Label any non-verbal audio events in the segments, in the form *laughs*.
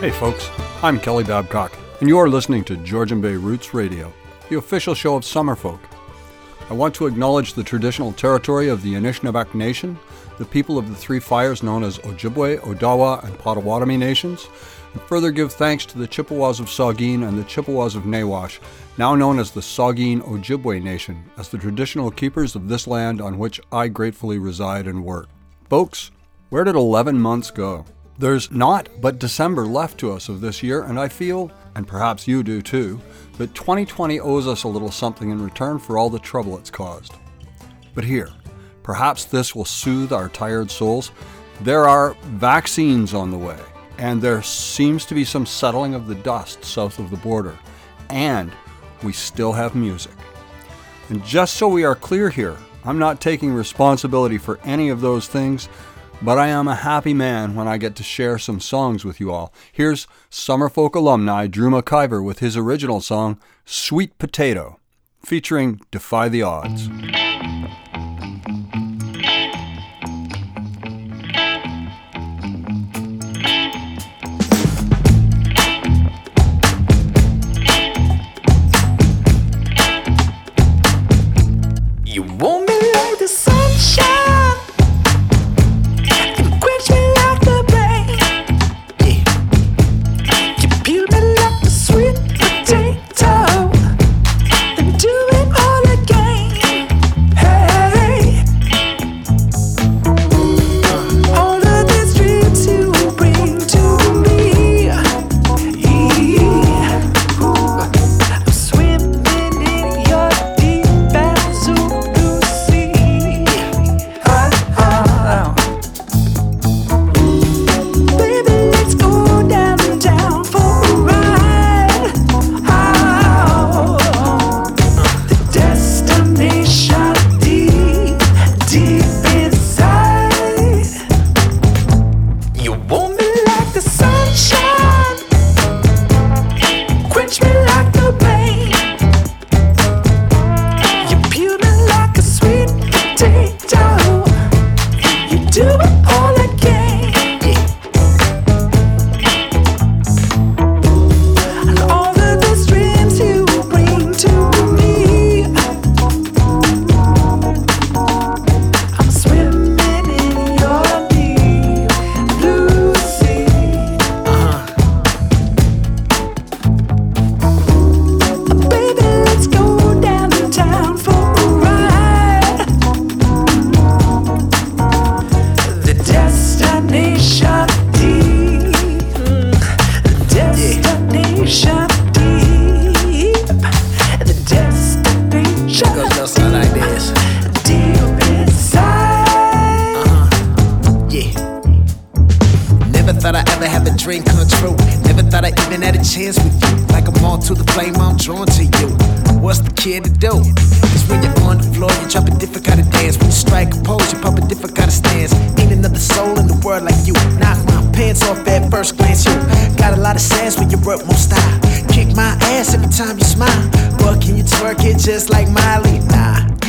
Hey folks, I'm Kelly Babcock, and you are listening to Georgian Bay Roots Radio, the official show of Summerfolk. I want to acknowledge the traditional territory of the Anishinaabeg Nation, the people of the three fires known as Ojibwe, Odawa, and Potawatomi nations, and further give thanks to the Chippewas of Saugeen and the Chippewas of Nawash, now known as the Saugeen Ojibwe Nation, as the traditional keepers of this land on which I gratefully reside and work. Folks, where did 11 months go? There's not but December left to us of this year, and I feel, and perhaps you do too, that 2020 owes us a little something in return for all the trouble it's caused. But here, perhaps this will soothe our tired souls. There are vaccines on the way, and there seems to be some settling of the dust south of the border, and we still have music. And just so we are clear here, I'm not taking responsibility for any of those things but I am a happy man when I get to share some songs with you all. Here's Summerfolk alumni Drew McIver with his original song, Sweet Potato, featuring Defy the Odds. You want me like the sunshine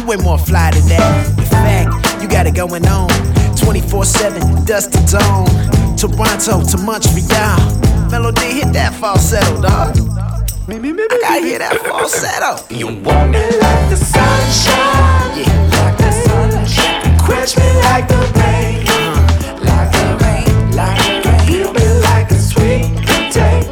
Nah, you ain't more fly than that. In fact, you got it going on. 24 7, dust to dawn. Toronto to Montreal. Melody hit that falsetto, dog. I gotta hear that falsetto. You want me like the sunshine, Yeah. like the sunshine. Quench me like the rain, uh-huh. like the rain, like the rain. Peel me like a sweet potato.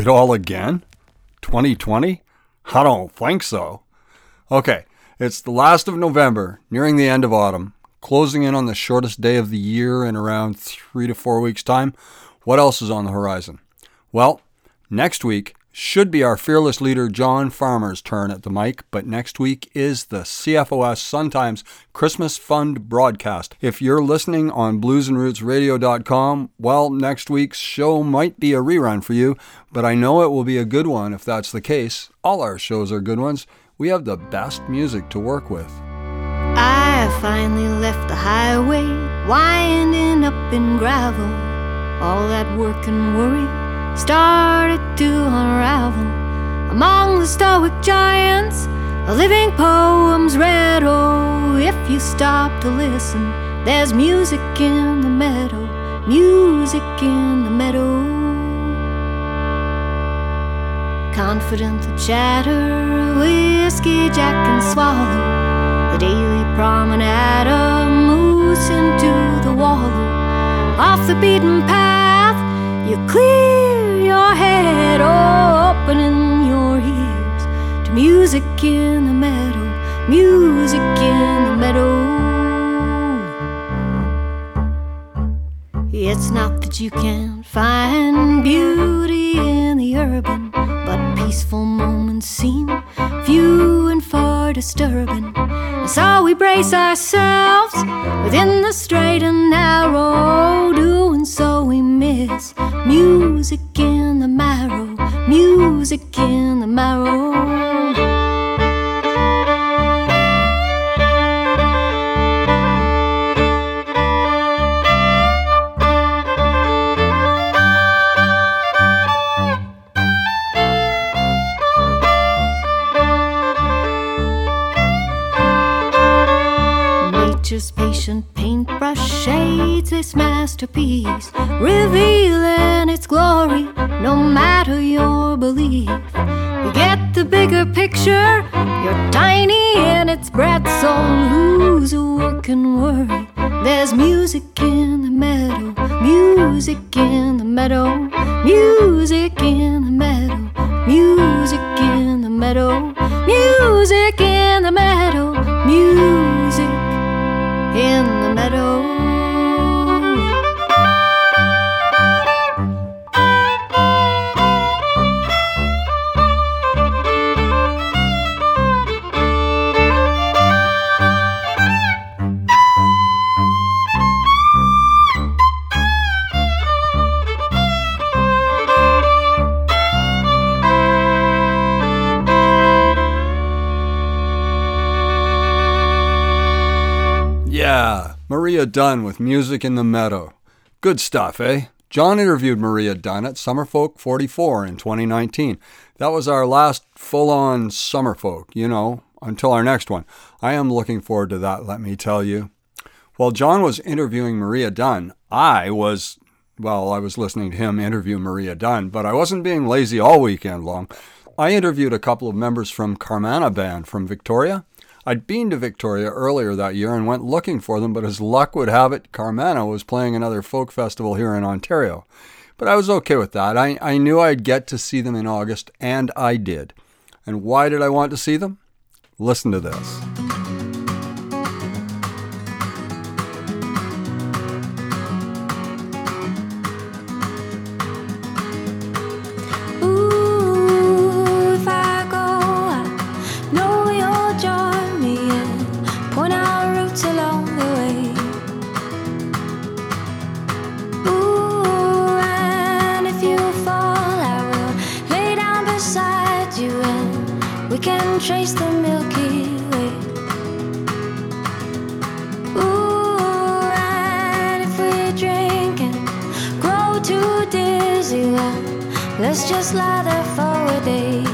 It all again? 2020? I don't think so. Okay, it's the last of November, nearing the end of autumn, closing in on the shortest day of the year in around three to four weeks' time. What else is on the horizon? Well, next week should be our fearless leader John Farmer's turn at the mic, but next week is the CFOS Sun Times Christmas Fund broadcast. If you're listening on bluesandrootsradio.com, well, next week's show might be a rerun for you, but I know it will be a good one if that's the case. All our shows are good ones. we have the best music to work with. I finally left the highway, winding up in gravel. All that work and worry started to unravel. Among the stoic giants, the living poems read. Oh, if you stop to listen, there's music in the meadow, music in the meadow. Confident the chatter, whiskey jack and swallow. The daily promenade moves into the wallow. Off the beaten path, you clear your head, opening your ears to music in the meadow, music in the meadow. It's not that you can't find beauty in the urban, but peaceful moments seem few and far disturbing. So we brace ourselves within the straight and narrow. So, we miss music in the Maria Dunn with Music in the Meadow. Good stuff, eh? John interviewed Maria Dunn at Summerfolk 44 in 2019. That was our last full on Summerfolk, you know, until our next one. I am looking forward to that, let me tell you. While John was interviewing Maria Dunn, I was, well, I was listening to him interview Maria Dunn, but I wasn't being lazy all weekend long. I interviewed a couple of members from Carmanah Band from Victoria. I'd been to Victoria earlier that year and went looking for them, but as luck would have it, Carmanah was playing another folk festival here in Ontario. But I was okay with that. I, I knew I'd get to see them in August, and I did. And why did I want to see them? Listen to this. Trace the Milky Way. Ooh, and if we drink and grow too dizzy, well, let's just lie there for a day.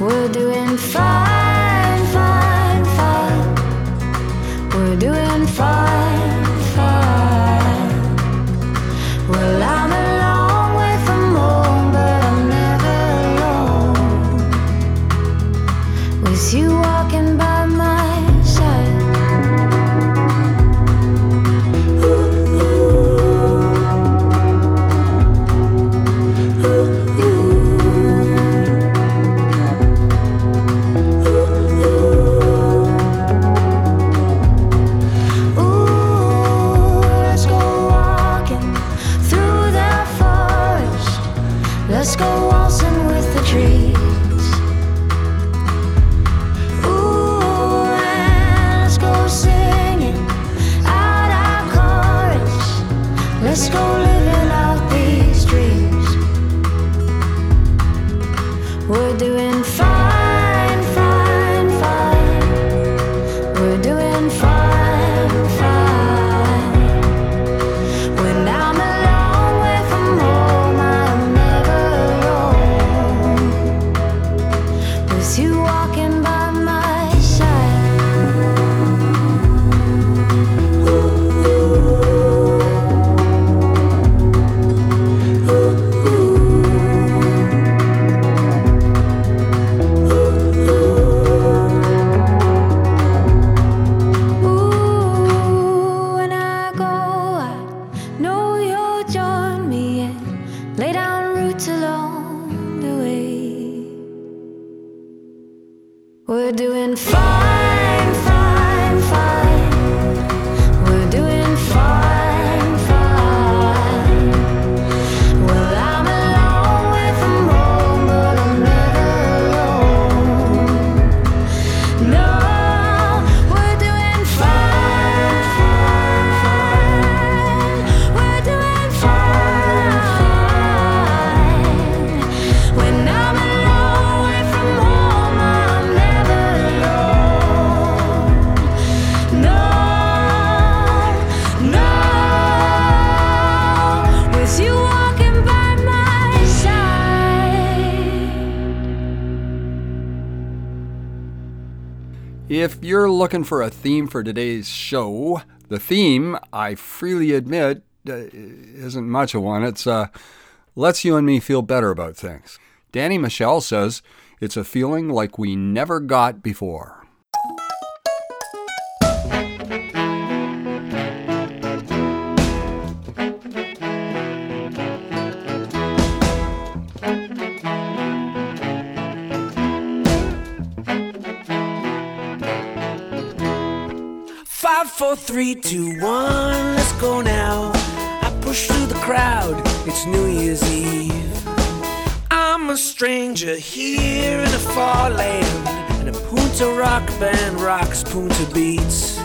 We're doing fine, fine, fine. We're doing fine. Looking for a theme for today's show, the theme, I freely admit, uh, isn't much of one. It's uh, lets you and me feel better about things. Danny Michel says it's a feeling like we never got before. Four, three, two, one, let's go now. I push through the crowd, it's New Year's Eve. I'm a stranger here in a far land, and a Punta rock band rocks Punta beats.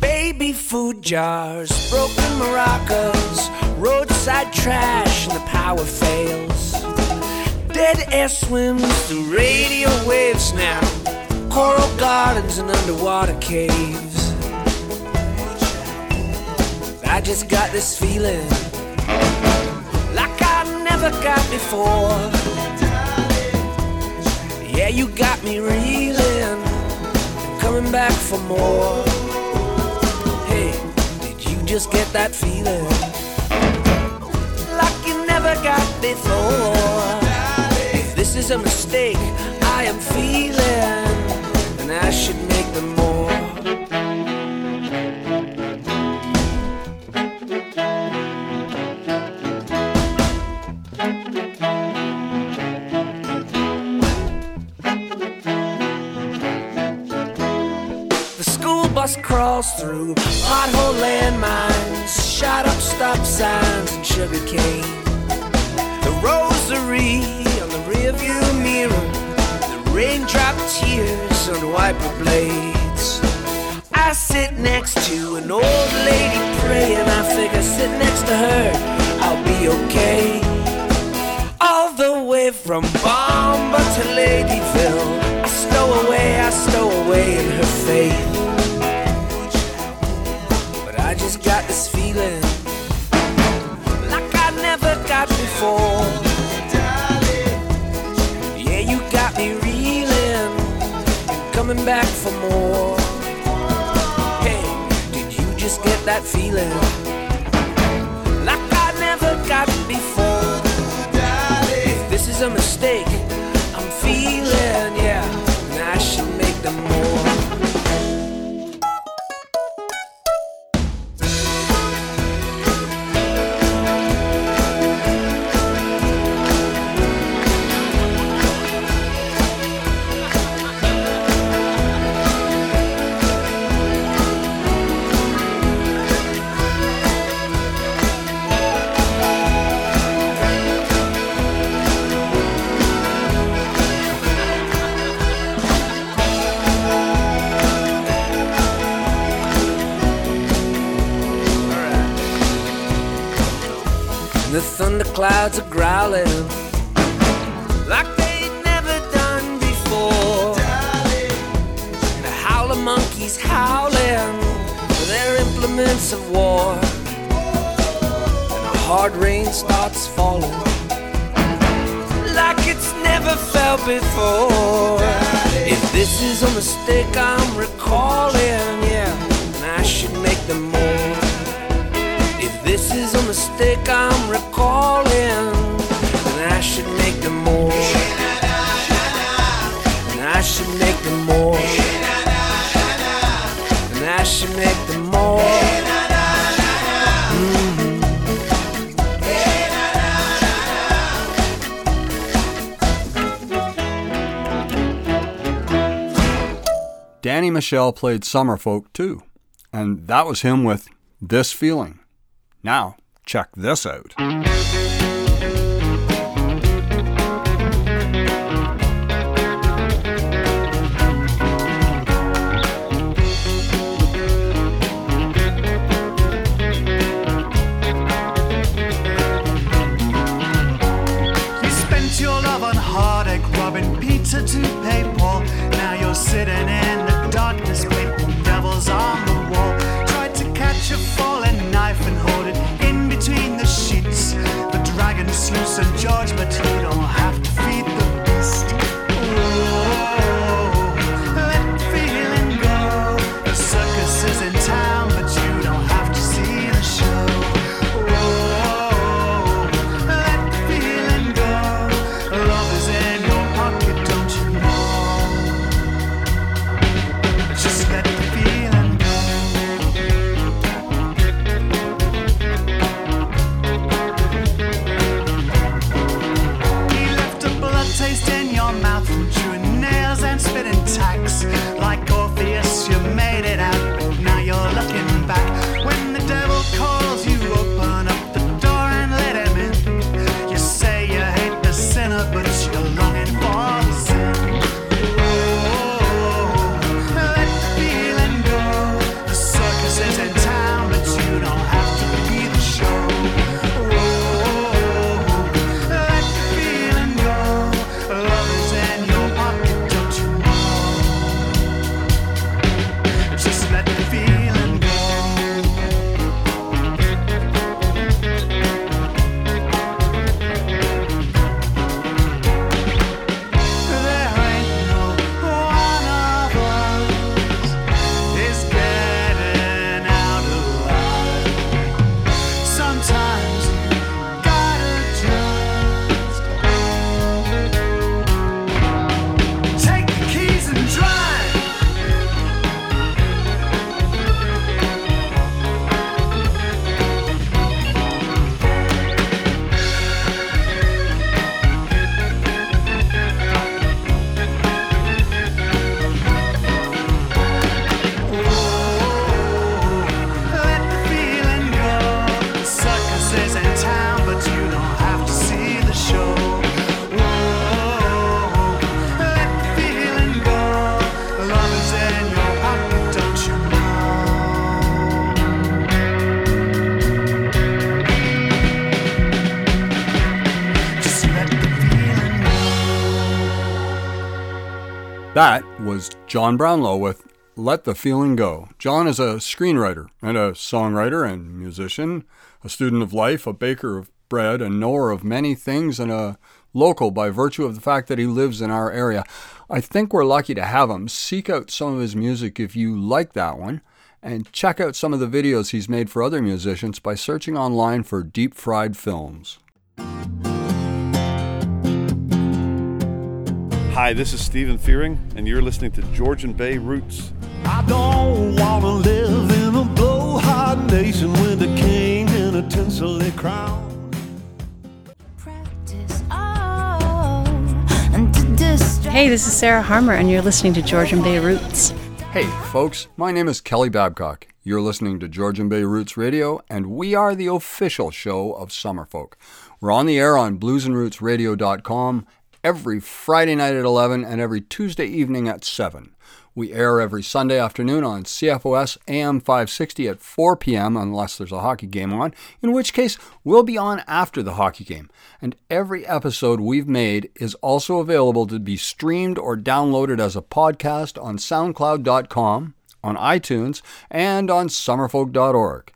Baby food jars, broken maracas, roadside trash, and the power fails. Dead air swims through radio waves now, coral gardens and underwater caves. I just got this feeling like I never got before. Yeah, you got me reeling, coming back for more. Hey, did you just get that feeling like you never got before? If this is a mistake, I am feeling, and I should make through pothole landmines, shot up stop signs and sugar cane. The rosary on the rearview mirror, the raindrop tears on wiper blades. I sit next to an old lady praying. I figure sit next to her, I'll be okay. All the way from Bomba to Ladyville, I stow away, I stow away in her faith. Feeling like I never got before. Yeah, you got me reeling, coming back for more. Hey, did you just get that feeling like I never got before? If this is a mistake, Thunderclouds are growling like they never done before. The howler monkeys howling for their implements of war. And a hard rain starts falling like it's never felt before. If this is a mistake I'm recalling, yeah, then I should make them more. If this is a mistake I'm recalling, then I should make them more. And I should make them more. And I should make them more. Mm-hmm. Danny Michel played summer folk too, and that was him with This Feeling. Now, check this out. George, That was John Brownlow with Let the Feeling Go. John is a screenwriter and a songwriter and musician, a student of life, a baker of bread, a knower of many things, and a local by virtue of the fact that he lives in our area. I think we're lucky to have him. Seek out some of his music if you like that one, and check out some of the videos he's made for other musicians by searching online for Deep Fried Films. Hi, this is Stephen Fearing, and you're listening to Georgian Bay Roots. I don't wanna live in a blowhard nation with a king and a tinselly crown. Practice all and to distract Hey, this is Sarah Harmer, and you're listening to Georgian Bay Roots. Hey, folks, my name is Kelly Babcock. You're listening to Georgian Bay Roots Radio, and we are the official show of Summerfolk. We're on the air on bluesandrootsradio.com every Friday night at 11 and every Tuesday evening at 7. We air every Sunday afternoon on CFOS AM 560 at 4 p.m. unless there's a hockey game on, in which case we'll be on after the hockey game. And every episode we've made is also available to be streamed or downloaded as a podcast on SoundCloud.com, on iTunes, and on summerfolk.org.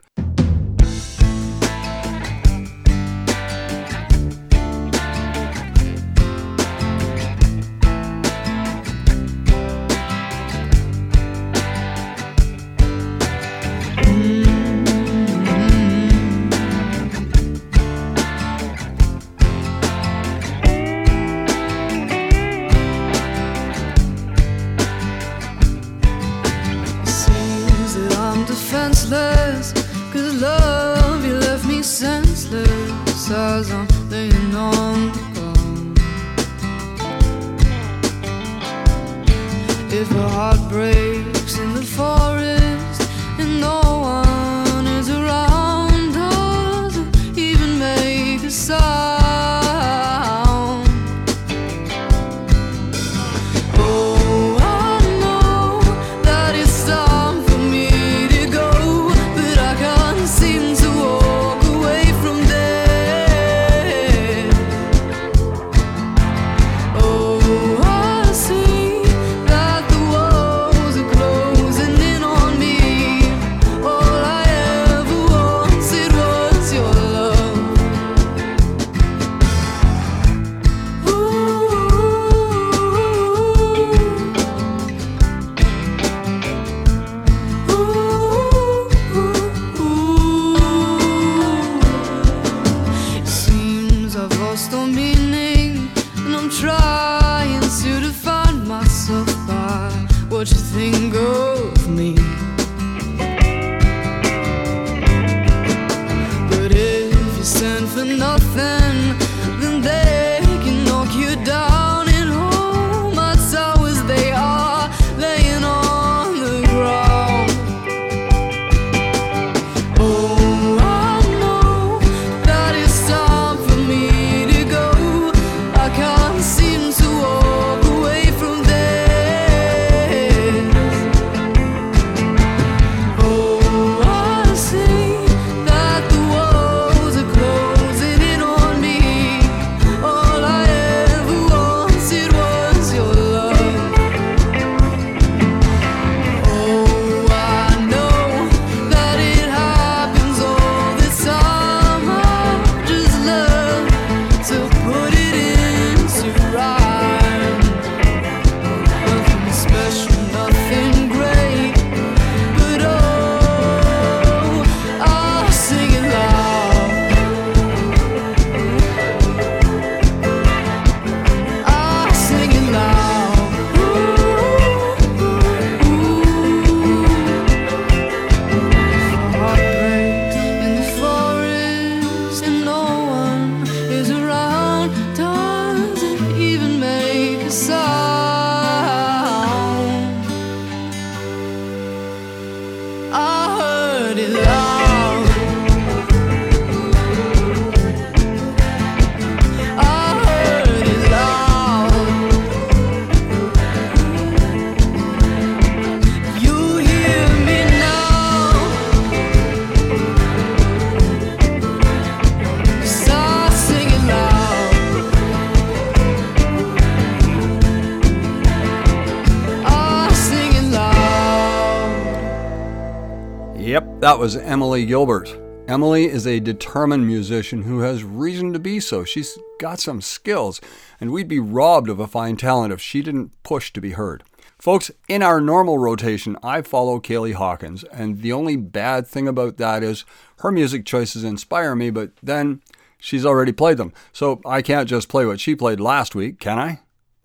was Emily Gilbert. Emily is a determined musician who has reason to be so. She's got some skills, and we'd be robbed of a fine talent if she didn't push to be heard. Folks, in our normal rotation, I follow Kaylee Hawkins, and the only bad thing about that is her music choices inspire me, but then she's already played them. So I can't just play what she played last week, can I?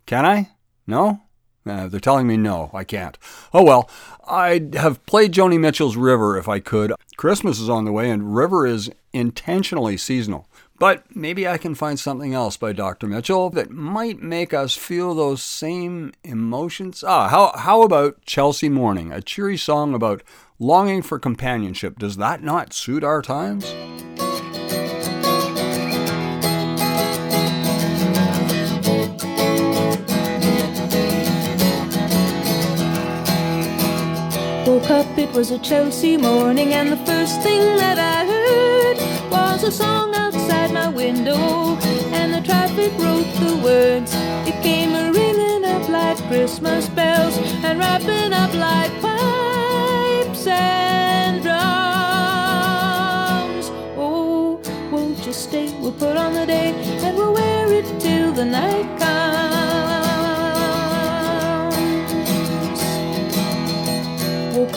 Can I? No? Uh, they're telling me no, I can't. Oh well, I'd have played Joni Mitchell's River if I could. Christmas is on the way, and River is intentionally seasonal. But maybe I can find something else by Dr. Mitchell that might make us feel those same emotions. Ah, how, how about Chelsea Morning, a cheery song about longing for companionship? Does that not suit our times? It was a Chelsea morning, and the first thing that I heard was a song outside my window, and the traffic wrote the words. It came a ringing up like Christmas bells, and wrapping up like pipes and drums. Oh, won't you stay? We'll put on the day, and we'll wear it till the night comes.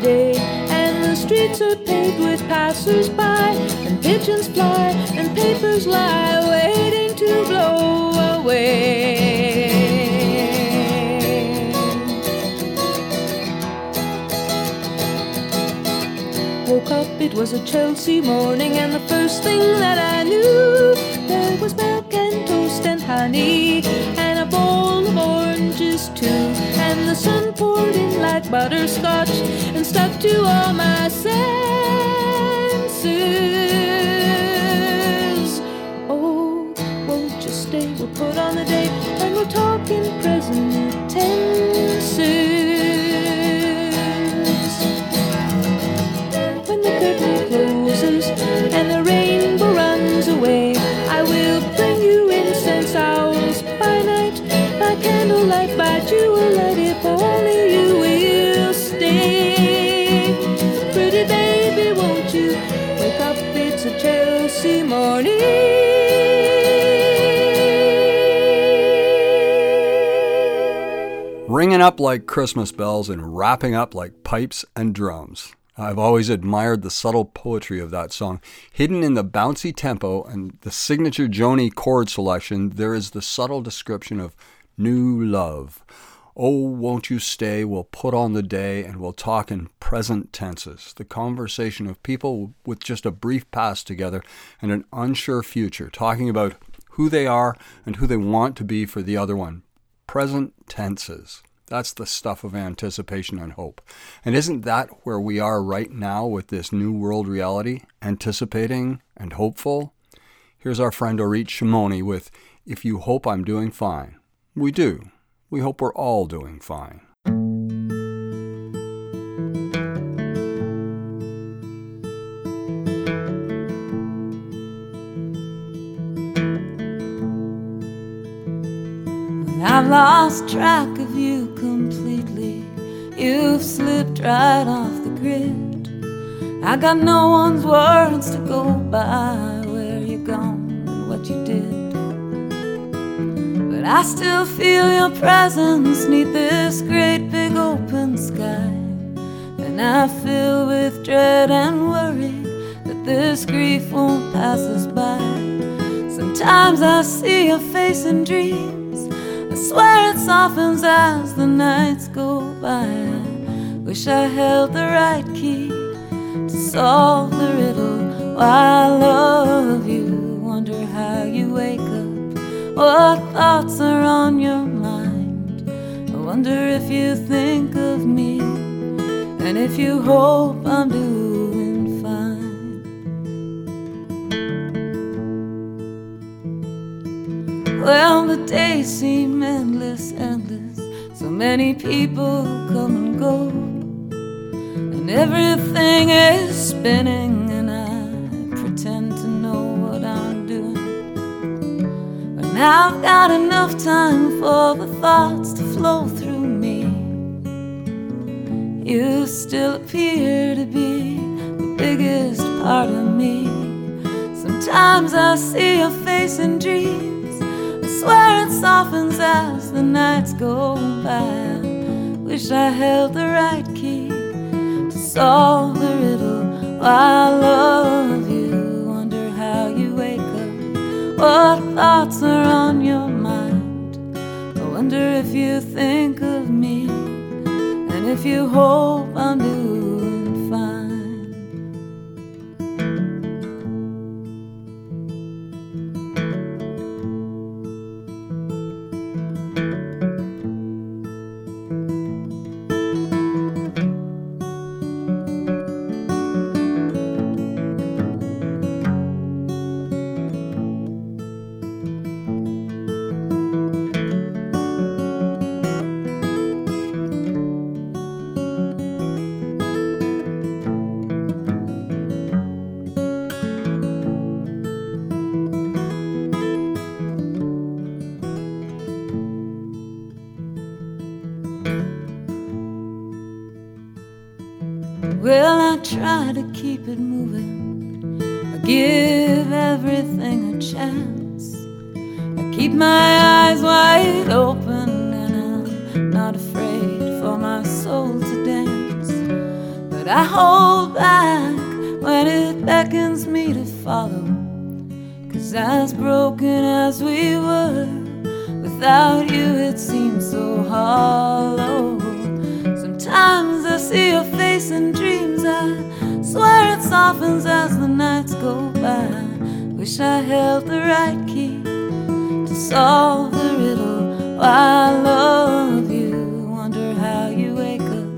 Today, and the streets are paved with passers-by, and pigeons fly, and papers lie waiting to blow away. Woke up, it was a Chelsea morning, and the first thing that I knew, there was milk and toast and honey, and too. And the sun poured in like butterscotch and stuck to all my senses. Oh, won't you stay? We'll put on the date and we'll talk in present tenses. When the curtain closes and the rainbow Ringing up like Christmas bells and wrapping up like pipes and drums. I've always admired the subtle poetry of that song. Hidden in the bouncy tempo and the signature Joni chord selection, there is the subtle description of new love. Oh, won't you stay? We'll put on the day and we'll talk in present tenses. The conversation of people with just a brief past together and an unsure future, talking about who they are and who they want to be for the other one. Present tenses. That's the stuff of anticipation and hope. And isn't that where we are right now with this new world reality? Anticipating and hopeful? Here's our friend Orit Shimoni with If You Hope I'm Doing Fine. We do. We hope we're all doing fine. I've lost track of you completely, you've slipped right off the grid. I got no one's words to go by where you gone I still feel your presence neath this great big open sky. And I feel with dread and worry that this grief won't pass us by. Sometimes I see your face in dreams. I swear it softens as the nights go by. I wish I held the right key to solve the riddle. Why I love you. What thoughts are on your mind? I wonder if you think of me and if you hope I'm doing fine. Well, the days seem endless, endless. So many people come and go. And everything is spinning, I've got enough time for the thoughts to flow through me. You still appear to be the biggest part of me. Sometimes I see your face in dreams. I swear it softens as the nights go by. Wish I held the right key to solve the riddle. I love what thoughts are on your mind? I wonder if you think of me and if you hope I'm doing. I love you. Wonder how you wake up.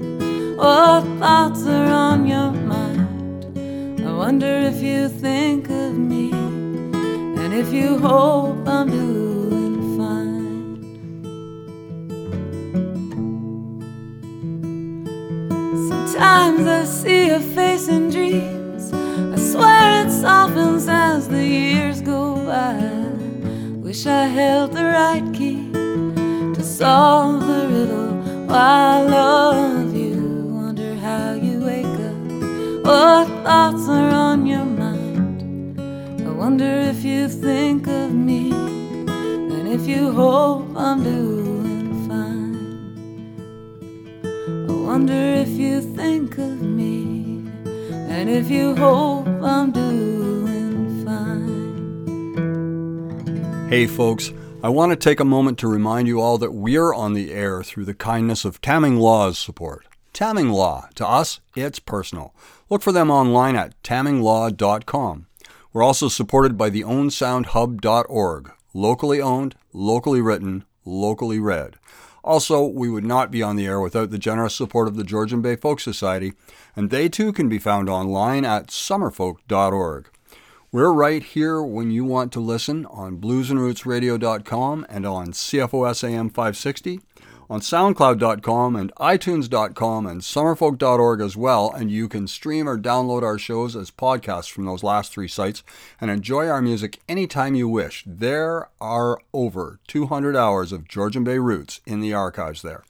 What thoughts are on your mind? I wonder if you think of me and if you hope I'm doing fine. Sometimes I see your face in dreams. I swear it softens as the years go by. Wish I held the right key solve the riddle. Why I love you. Wonder how you wake up. What thoughts are on your mind? I wonder if you think of me and if you hope I'm doing fine. I wonder if you think of me and if you hope I'm doing fine. Hey, folks, I want to take a moment to remind you all that we're on the air through the kindness of Tamming Law's support. Tamming Law, to us, it's personal. Look for them online at tamminglaw.com. We're also supported by the ownsoundhub.org, locally owned, locally written, locally read. Also, we would not be on the air without the generous support of the Georgian Bay Folk Society, and they too can be found online at summerfolk.org. We're right here when you want to listen on bluesandrootsradio.com and on CFOS AM 560, on soundcloud.com and itunes.com and summerfolk.org as well, and you can stream or download our shows as podcasts from those last three sites and enjoy our music anytime you wish. There are over 200 hours of Georgian Bay Roots in the archives there.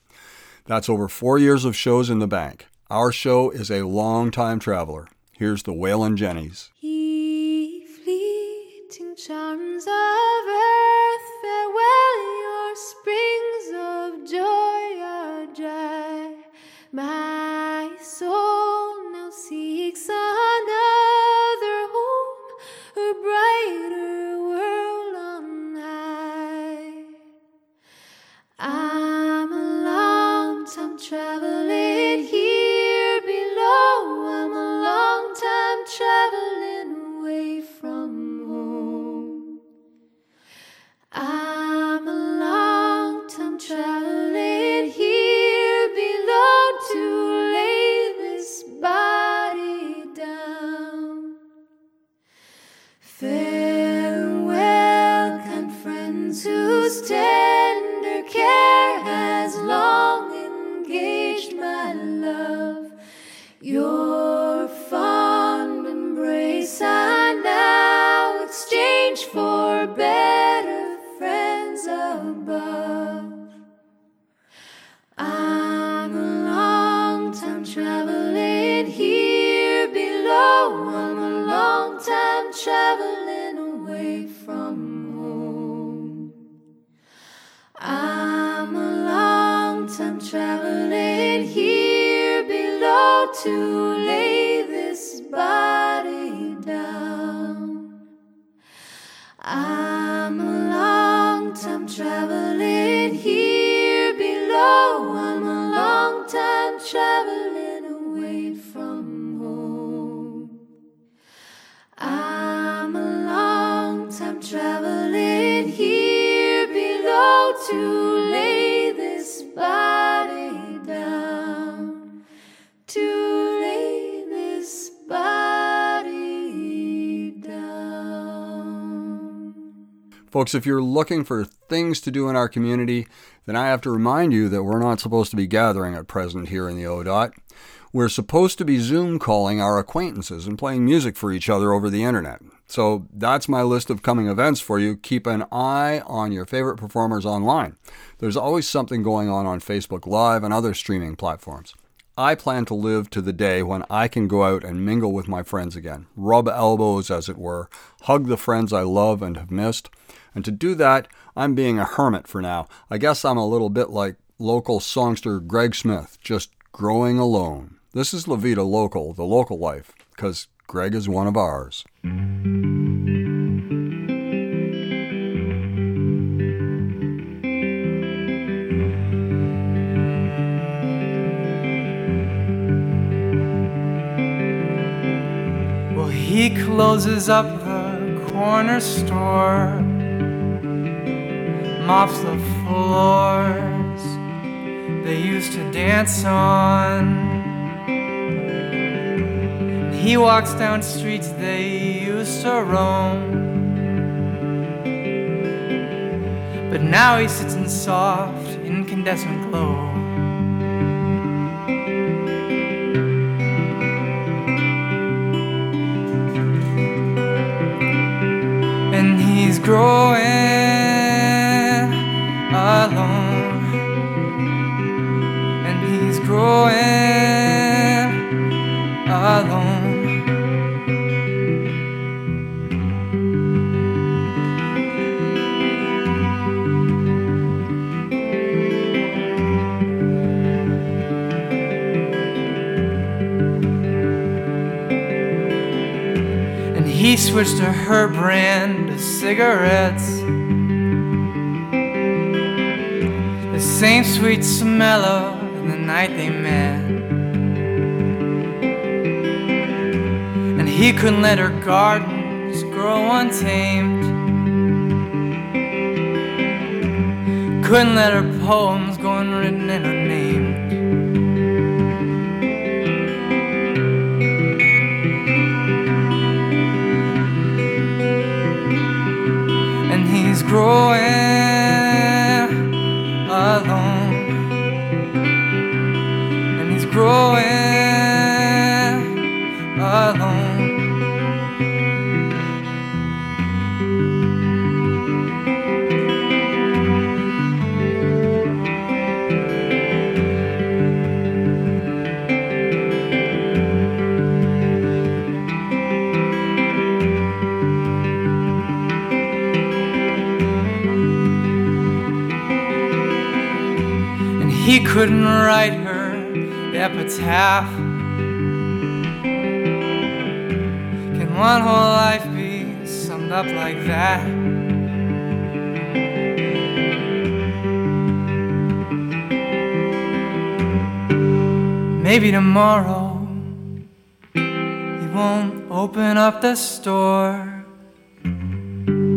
That's over four years of shows in the bank. Our show is a long time traveler. Here's the Wailin' Jennys. Fleeting charms of earth, farewell, your springs of joy are dry. My here below to lay this body down, to lay this body down. Folks, if you're looking for things to do in our community, then I have to remind you that we're not supposed to be gathering at present here in the ODOT. We're supposed to be Zoom calling our acquaintances and playing music for each other over the internet. So that's my list of coming events for you. Keep an eye on your favorite performers online. There's always something going on on Facebook Live and other streaming platforms. I plan to live to the day when I can go out and mingle with my friends again, rub elbows, as it were, hug the friends I love and have missed. And to do that, I'm being a hermit for now. I guess I'm a little bit like local songster Greg Smith, just growing alone. This is La Vida Local, the local life, because Greg is one of ours. Well, he closes up the corner store, mops the floors they used to dance on. He walks down streets they used to roam. But now he sits in soft, incandescent glow. and he's growing alone, and he's growing switched to her brand of cigarettes. The same sweet smell of the night they met. And he couldn't let her gardens grow untamed. Couldn't let her poems couldn't write her epitaph. Can one whole life be summed up like that? Maybe tomorrow he won't open up the store.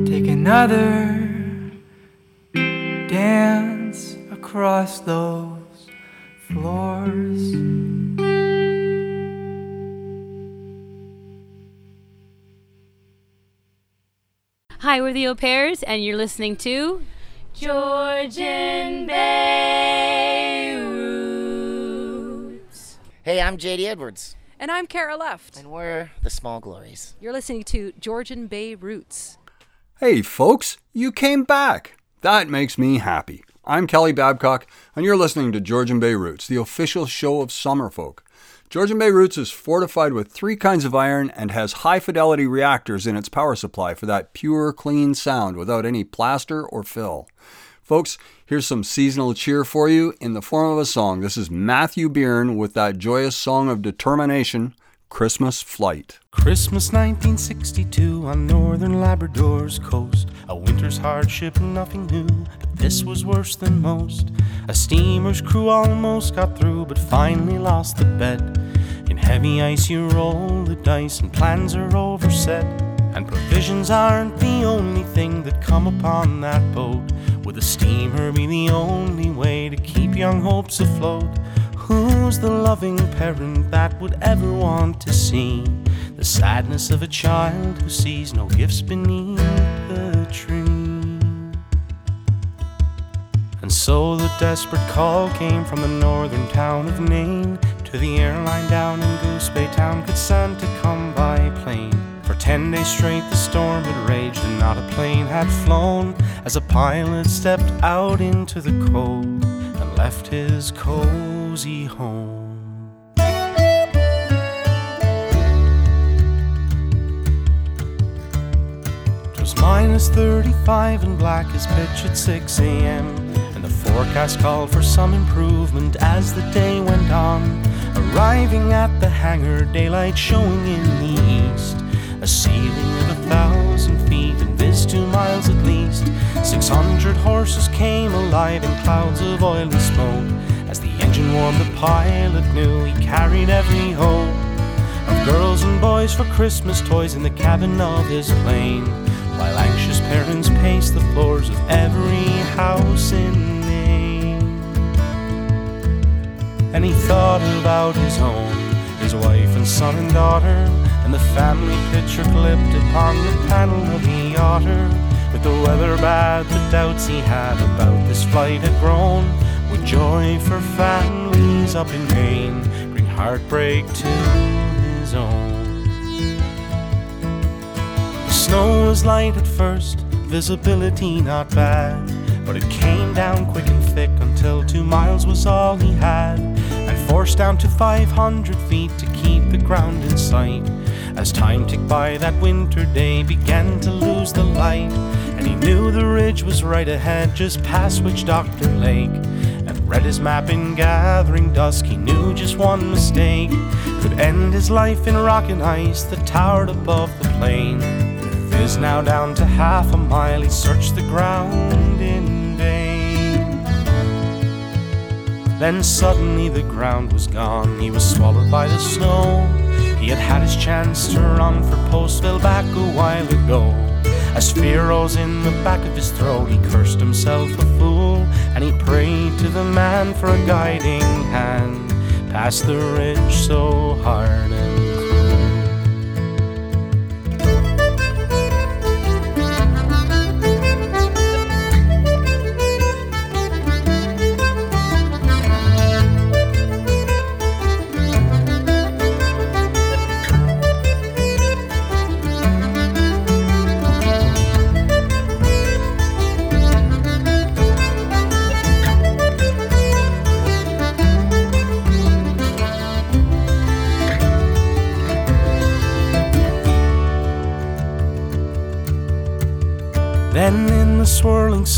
Take another dance across those floors. Hi, we're the O'Pears, and you're listening to Georgian Bay Roots. Hey, I'm JD Edwards, And I'm Cara Luft. and we're the Small Glories. You're listening to Georgian Bay Roots. Hey, folks, you came back. That makes me happy. I'm Kelly Babcock, and you're listening to Georgian Bay Roots, the official show of Summerfolk. Georgian Bay Roots is fortified with three kinds of iron and has high fidelity reactors in its power supply for that pure, clean sound without any plaster or fill. Folks, here's some seasonal cheer for you in the form of a song. This is Matthew Byrne with that joyous song of determination, Christmas Flight. Christmas 1962 on northern Labrador's coast. A winter's hardship, nothing new, but this was worse than most. A steamer's crew almost got through, but finally lost the bet. In heavy ice, you roll the dice, and plans are overset. And provisions aren't the only thing that come upon that boat. Would the steamer be the only way to keep young hopes afloat? Who's the loving parent that would ever want to see the sadness of a child who sees no gifts beneath the tree? And so the desperate call came from the northern town of Nain to the airline down in Goose Bay Town. Could Santa come by plane? For ten days straight the storm had raged and not a plane had flown as a pilot stepped out into the cold left his cozy home. 'Twas minus 35 and black as pitch at 6 a.m. And the forecast called for some improvement as the day went on. Arriving at the hangar, daylight showing in the east. A ceiling of a thousand feet and this two miles at least. 600 horses came alive in clouds of oily smoke. As the engine warmed, the pilot knew he carried every hope of girls and boys for Christmas toys in the cabin of his plane. While anxious parents paced the floors of every house in Nain. And he thought about his home, his wife and son and daughter, the family picture clipped upon the panel of the otter. With the weather bad, the doubts he had about this flight had grown. Would joy for families up in Nain bring heartbreak to his own? The snow was light at first, visibility not bad. But it came down quick and thick until two miles was all he had. And forced down to 500 feet to keep the ground in sight. As time ticked by, that winter day began to lose the light. And he knew the ridge was right ahead, just past Witch Doctor Lake. And read his map in gathering dusk, he knew just one mistake could end his life in rock and ice that towered above the plain. Is now down to half a mile. He searched the ground in vain. Then suddenly the ground was gone. He was swallowed by the snow. He had had his chance to run for Postville back a while ago. As fear rose in the back of his throat, he cursed himself a fool and he prayed to the man for a guiding hand past the ridge so hard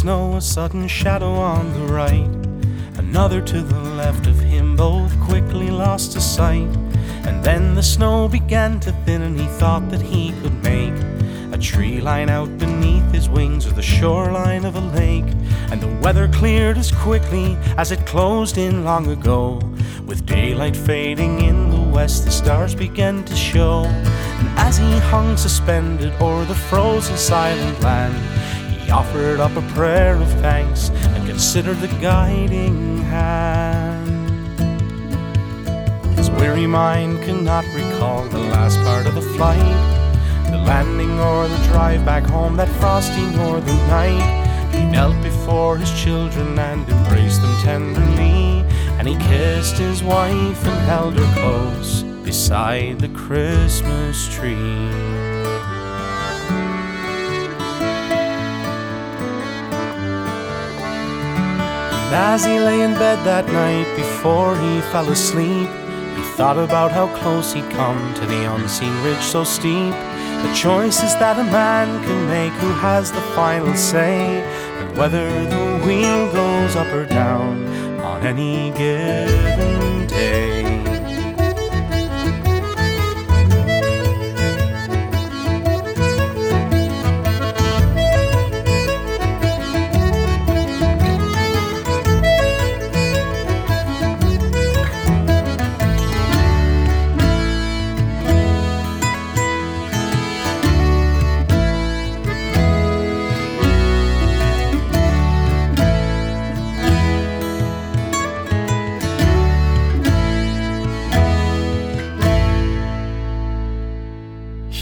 snow, a sudden shadow on the right. Another to the left of him, both quickly lost to sight. And then the snow began to thin, and he thought that he could make a tree line out beneath his wings or the shoreline of a lake. And the weather cleared as quickly as it closed in long ago. With daylight fading in the west, the stars began to show. And as he hung suspended o'er the frozen silent land, he offered up a prayer of thanks and considered the guiding hand. His weary mind could not recall the last part of the flight, the landing or the drive back home that frosty northern night. He knelt before his children and embraced them tenderly, and he kissed his wife and held her close beside the Christmas tree. And as he lay in bed that night before he fell asleep, he thought about how close he'd come to the unseen ridge so steep. The choices that a man can make who has the final say, and whether the wheel goes up or down on any given day.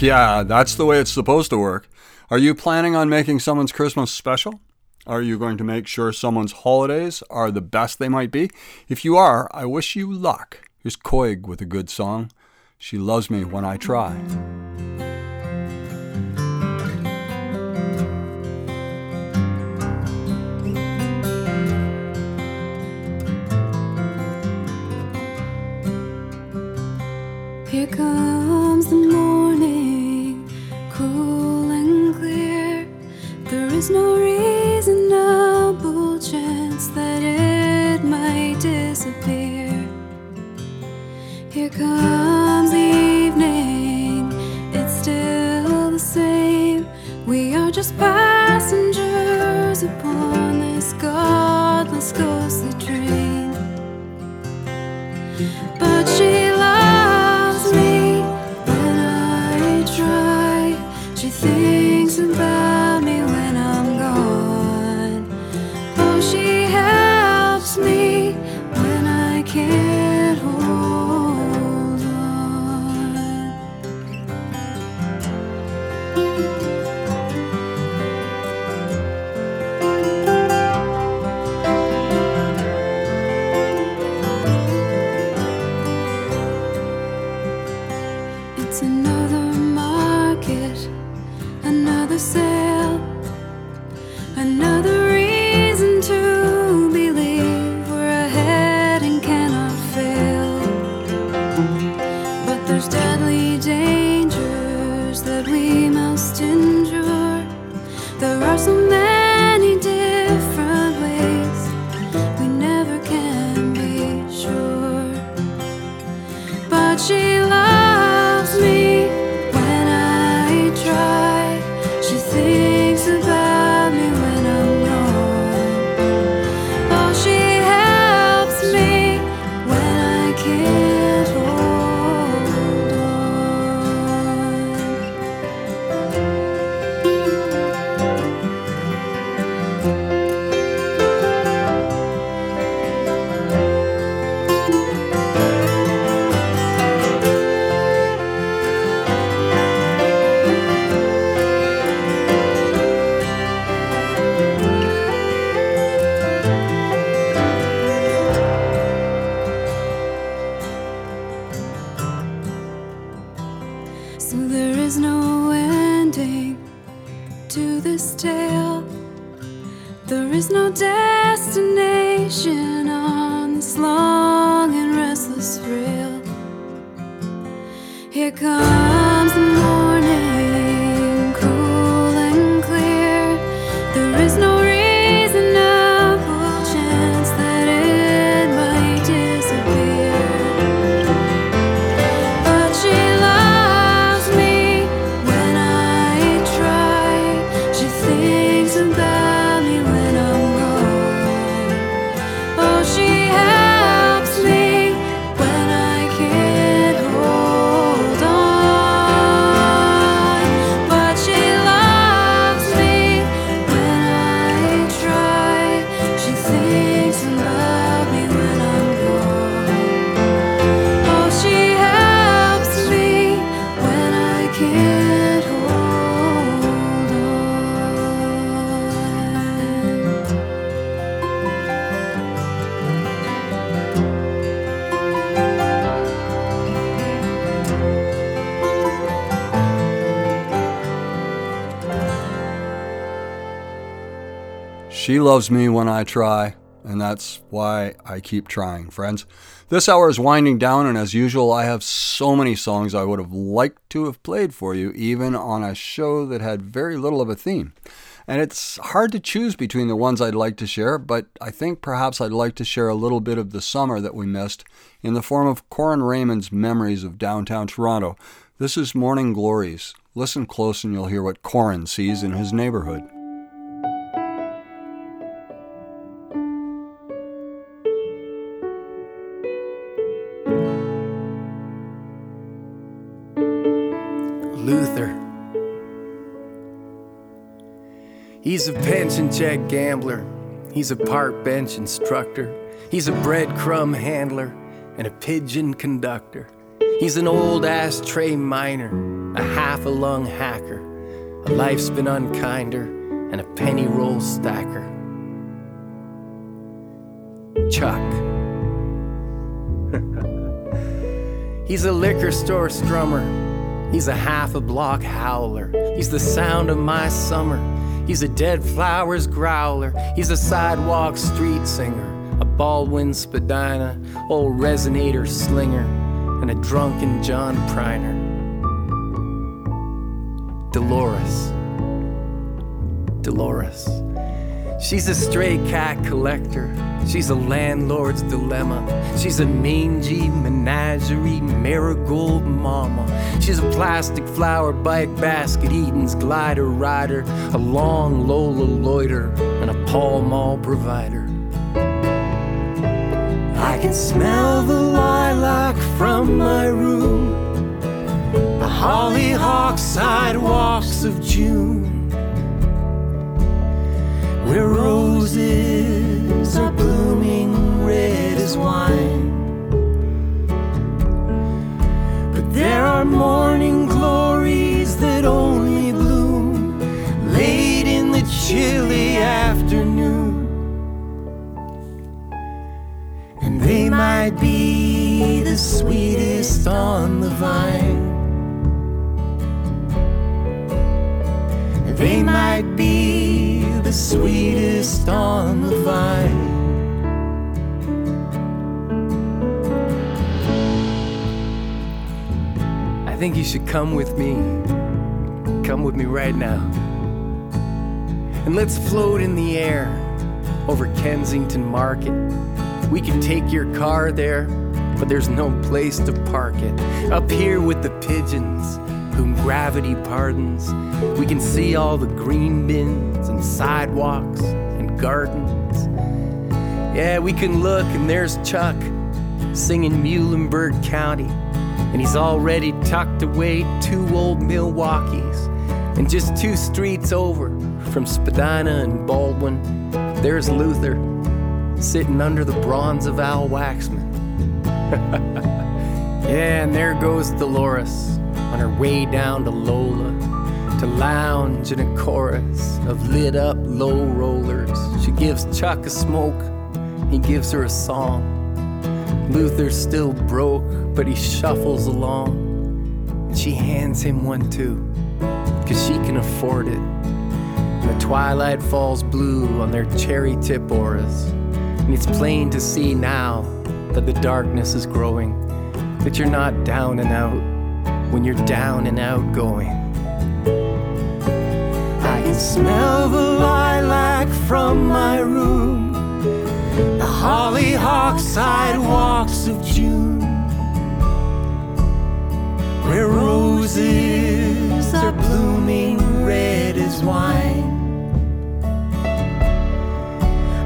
Yeah, that's the way it's supposed to work. Are you planning on making someone's Christmas special? Are you going to make sure someone's holidays are the best they might be? If you are, I wish you luck. Here's Koig with a good song. She loves me when I try. Here comes There is no reasonable chance that it might disappear. Here comes the evening, it's still the same. We are just passengers upon this godless, ghostly train. So there is no ending to this tale. There is no destination on this long and restless rail. Here comes the morning, She loves me when I try, and that's why I keep trying, friends. This hour is winding down, and as usual, I have so many songs I would have liked to have played for you, even on a show that had very little of a theme. And it's hard to choose between the ones I'd like to share, but I think perhaps I'd like to share a little bit of the summer that we missed in the form of Corin Raymond's memories of downtown Toronto. This is Morning Glories. Listen close and you'll hear what Corin sees in his neighborhood. He's a pension check gambler. He's a park bench instructor. He's a breadcrumb handler and a pigeon conductor. He's an old ashtray miner, a half a lung hacker. A life's been unkinder and a penny roll stacker. Chuck. *laughs* He's a liquor store strummer. He's a half a block howler. He's the sound of my summer. He's a dead flowers growler. He's a sidewalk street singer. A Baldwin Spadina, old resonator slinger, and a drunken John Priner. Dolores. Dolores. She's a stray cat collector. She's a landlord's dilemma. She's a mangy menagerie marigold mama. She's a plastic flower bike basket eating's glider rider, a long Lola loiter, and a Pall Mall provider. I can smell the lilac from my room, the hollyhock sidewalks of June where roses are blooming red as wine. But there are morning glories that only bloom late in the chilly afternoon. And they might be the sweetest on the vine. Sweetest on the vine. I think you should come with me. Come with me right now. And let's float in the air over Kensington Market. We can take your car there, but there's no place to park it. Up here with the pigeons, whom gravity pardons, we can see all the green bins and sidewalks and gardens. Yeah, we can look, and there's Chuck singing Muhlenberg County, and he's already tucked away two old Milwaukees. And just two streets over from Spadina and Baldwin, there's Luther sitting under the bronze of Al Waxman. *laughs* yeah, and there goes Dolores on her way down to Lola to lounge in a chorus of lit up low rollers. She gives Chuck a smoke, he gives her a song. Luther's still broke, but he shuffles along. She hands him one too, cause she can afford it. The twilight falls blue on their cherry tip auras. And it's plain to see now that the darkness is growing, that you're not down and out when you're down and outgoing. I can smell the lilac from my room, the hollyhock sidewalks of June, where roses are blooming red as wine.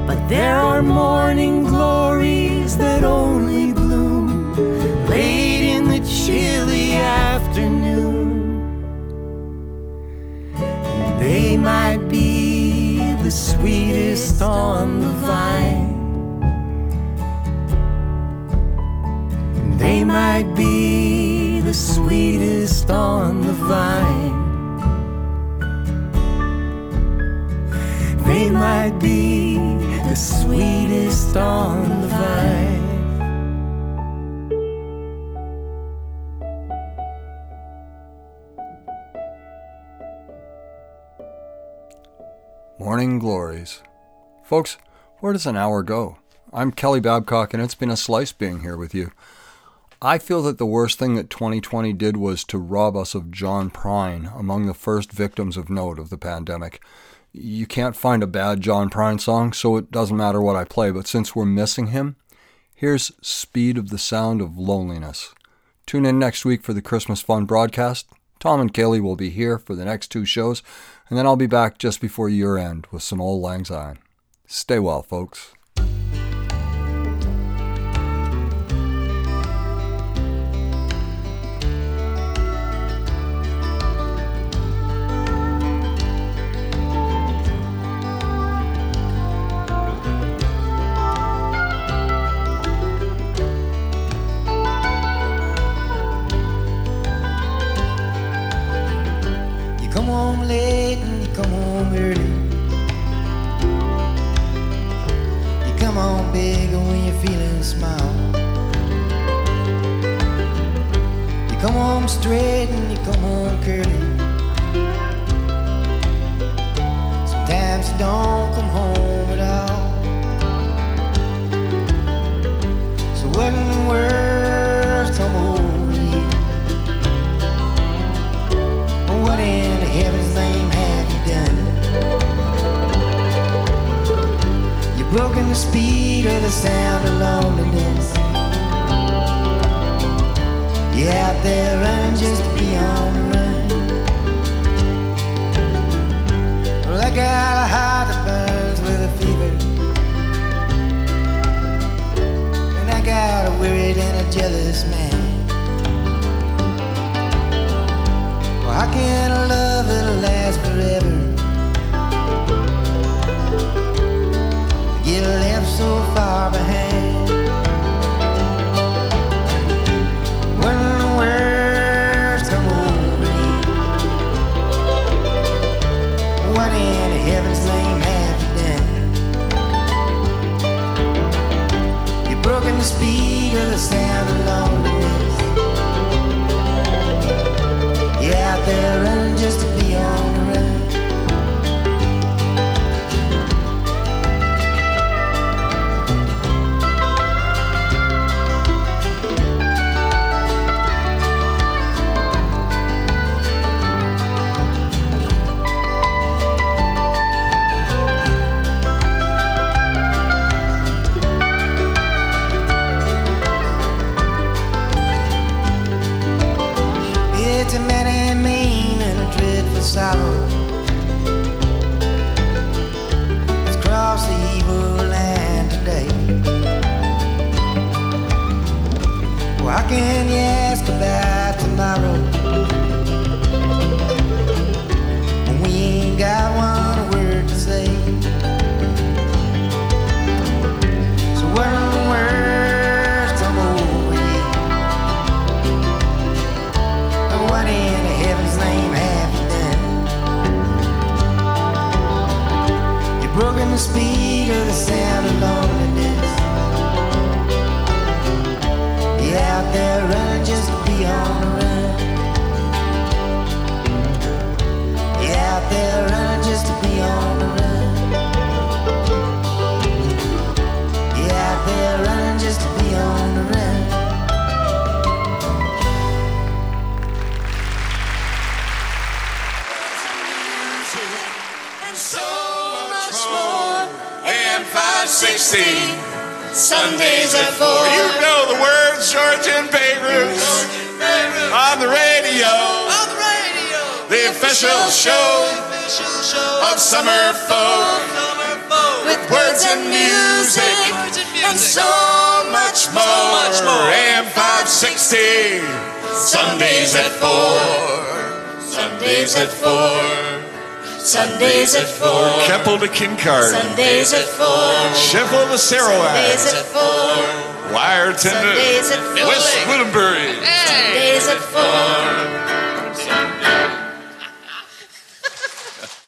But there are morning glories that only the sweetest on the vine. They might be the sweetest on the vine. They might be the sweetest on the vine. Morning glories. Folks, where does an hour go? I'm Kelly Babcock, and it's been a slice being here with you. I feel that the worst thing that 2020 did was to rob us of John Prine, among the first victims of note of the pandemic. You can't find a bad John Prine song, so it doesn't matter what I play, but since we're missing him, here's Speed of the Sound of Loneliness. Tune in next week for the Christmas Fun broadcast. Tom and Kaylee will be here for the next two shows, and then I'll be back just before year end with some old Lang Syne. Stay well, folks. Home late and you come home early. You come home big when you're feeling small. You come home straight and you come home curly. Sometimes you don't come home at all. So what in the world's broken the speed of the sound of loneliness. You're out there running just to be on the run. Got a heart that burns with a fever. And I got a worried and a jealous man. Well, how can a love that'll last forever left so far behind? When the come you, what in heaven's name have you done? You've the speed of the of A many mean and a dreadful sorrow. It's crossed the evil land today. Well, how can you ask about tomorrow speed of the sound 560, Sundays at 4. You know the words, Georgian Bay Roots. On the radio. On the radio. The official show of Summer Folk. With words and music. And so much more. AM 560, Sundays at 4. Sundays at 4. Sundays at 4. Keppel to Kincard. Sundays at 4. Sheffield to Sarawak. Sundays at 4. Wiarton Sundays at to four. West Woodbury. Sundays at 4.